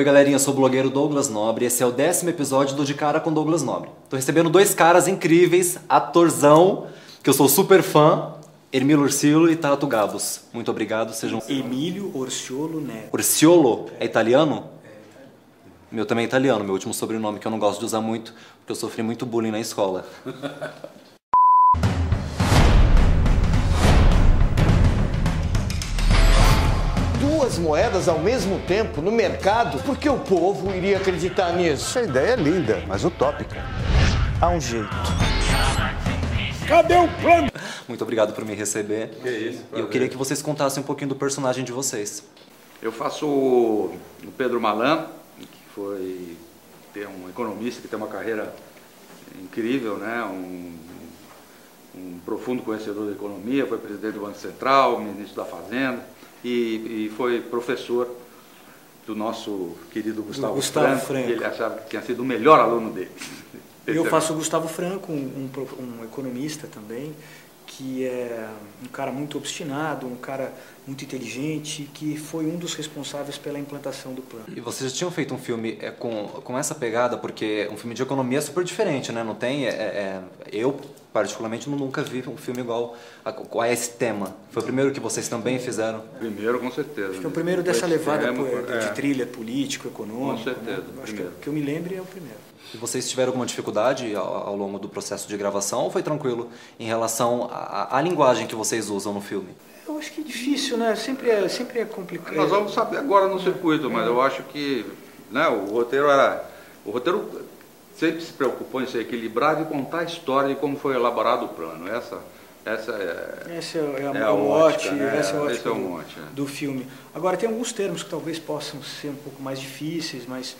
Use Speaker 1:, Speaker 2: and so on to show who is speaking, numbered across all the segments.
Speaker 1: Oi galerinha, eu sou o blogueiro Douglas Nobre e esse é o décimo episódio do De Cara com Douglas Nobre. Tô recebendo dois caras incríveis, atorzão, que eu sou super fã, Ermilo Ursilo e Tato Gabos. Muito obrigado, sejam...
Speaker 2: Emílio Orciolo Neto.
Speaker 1: Ursiolo é italiano? Meu também é italiano, meu último sobrenome que eu não gosto de usar muito, porque eu sofri muito bullying na escola.
Speaker 3: duas moedas ao mesmo tempo no mercado, porque o povo iria acreditar nisso?
Speaker 4: Essa ideia é linda, mas utópica.
Speaker 2: Há um jeito.
Speaker 3: Cadê o plano?
Speaker 1: Muito obrigado por me receber.
Speaker 5: Que isso,
Speaker 1: E eu queria que vocês contassem um pouquinho do personagem de vocês.
Speaker 5: Eu faço o o Pedro Malan, que foi tem um economista que tem uma carreira incrível, né? um, um profundo conhecedor da economia, foi presidente do Banco Central, ministro da Fazenda e, e foi professor do nosso querido Gustavo,
Speaker 2: Gustavo
Speaker 5: Franco,
Speaker 2: Franco.
Speaker 5: que ele achava que tinha sido o melhor aluno dele.
Speaker 2: Eu
Speaker 5: é-
Speaker 2: faço o Gustavo Franco, um, um um economista também, que é um cara muito obstinado, um cara muito inteligente, que foi um dos responsáveis pela implantação do plano.
Speaker 1: E vocês já tinham feito um filme é, com, com essa pegada, porque um filme de economia é super diferente, né? Não tem. é- é- eu, particularmente, nu- nunca vi um filme igual a, a esse tema. Foi o primeiro que vocês também fizeram.
Speaker 5: Primeiro, com certeza.
Speaker 2: Acho que é o primeiro dessa levada
Speaker 5: extremo,
Speaker 2: po-
Speaker 5: é.
Speaker 2: de trilha político, econômico.
Speaker 5: Com certeza,
Speaker 2: né? Acho que,
Speaker 5: primeiro.
Speaker 2: que eu me lembre é o primeiro.
Speaker 1: E vocês tiveram alguma dificuldade ao, ao longo do processo de gravação ou foi tranquilo em relação à, à linguagem que vocês usam no filme?
Speaker 2: Eu acho que é difícil, né? Sempre é, sempre é complicado.
Speaker 5: Nós vamos saber agora no circuito, mas eu acho que né, o roteiro era. O roteiro sempre se preocupou em ser equilibrado e contar a história de como foi elaborado o plano. Essa, essa é.
Speaker 2: Esse é, é,
Speaker 5: É
Speaker 2: é
Speaker 5: a
Speaker 2: o mote,
Speaker 5: ótica, né?
Speaker 2: esse é
Speaker 5: Esse
Speaker 2: ótica
Speaker 5: é o
Speaker 2: do,
Speaker 5: é.
Speaker 2: do filme. Agora, tem alguns termos que talvez possam ser um pouco mais difíceis, mas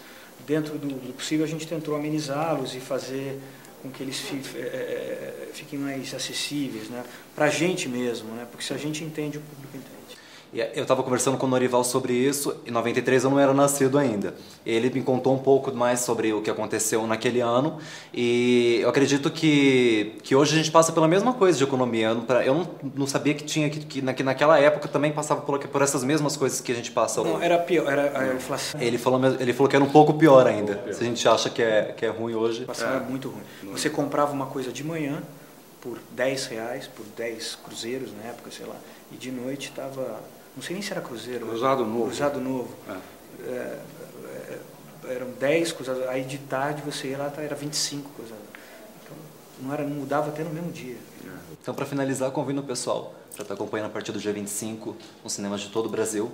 Speaker 2: dentro do, do possível a gente tentou amenizá-los e fazer com que eles é, é, fiquem mais acessíveis, né? Para a gente mesmo, né? Porque se a gente entende, o público entende.
Speaker 1: Eu estava conversando com o Norival sobre isso, em 93 eu não era nascido ainda. Ele me contou um pouco mais sobre o que aconteceu naquele ano e eu acredito que, que hoje a gente passa pela mesma coisa de economia. Eu não, eu não, não sabia que tinha que, que, na- que naquela época também passava por, por essas mesmas coisas que a gente passa
Speaker 2: Não,
Speaker 1: hoje.
Speaker 2: era pior, era a inflação.
Speaker 1: Ele falou, ele falou que era um pouco pior ainda. Se a gente acha que é, que é ruim hoje.
Speaker 2: A inflação era muito ruim. Você comprava uma coisa de manhã por 10 reais, por 10 cruzeiros na época, sei lá, e de noite estava, não sei nem se era cruzeiro.
Speaker 5: Cruzado novo.
Speaker 2: Cruzado novo.
Speaker 5: É.
Speaker 2: É, é, eram 10 cruzados, aí de tarde você ia lá, tá, era 25 cruzados. Então, não, era, não mudava até no mesmo dia.
Speaker 1: Então, para finalizar, convido o pessoal para estar acompanhando a partir do dia 25 nos cinemas de todo o Brasil.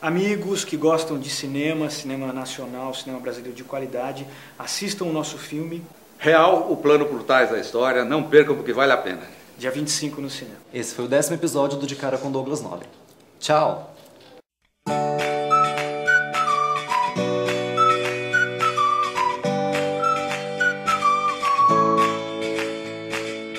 Speaker 2: Amigos que gostam de cinema, cinema nacional, cinema brasileiro de qualidade, assistam o nosso filme,
Speaker 5: Real, o plano por trás da história, não percam porque vale a pena.
Speaker 2: dia 25 no cinema.
Speaker 1: Esse foi o décimo episódio do De Cara com Douglas Nobre. 早。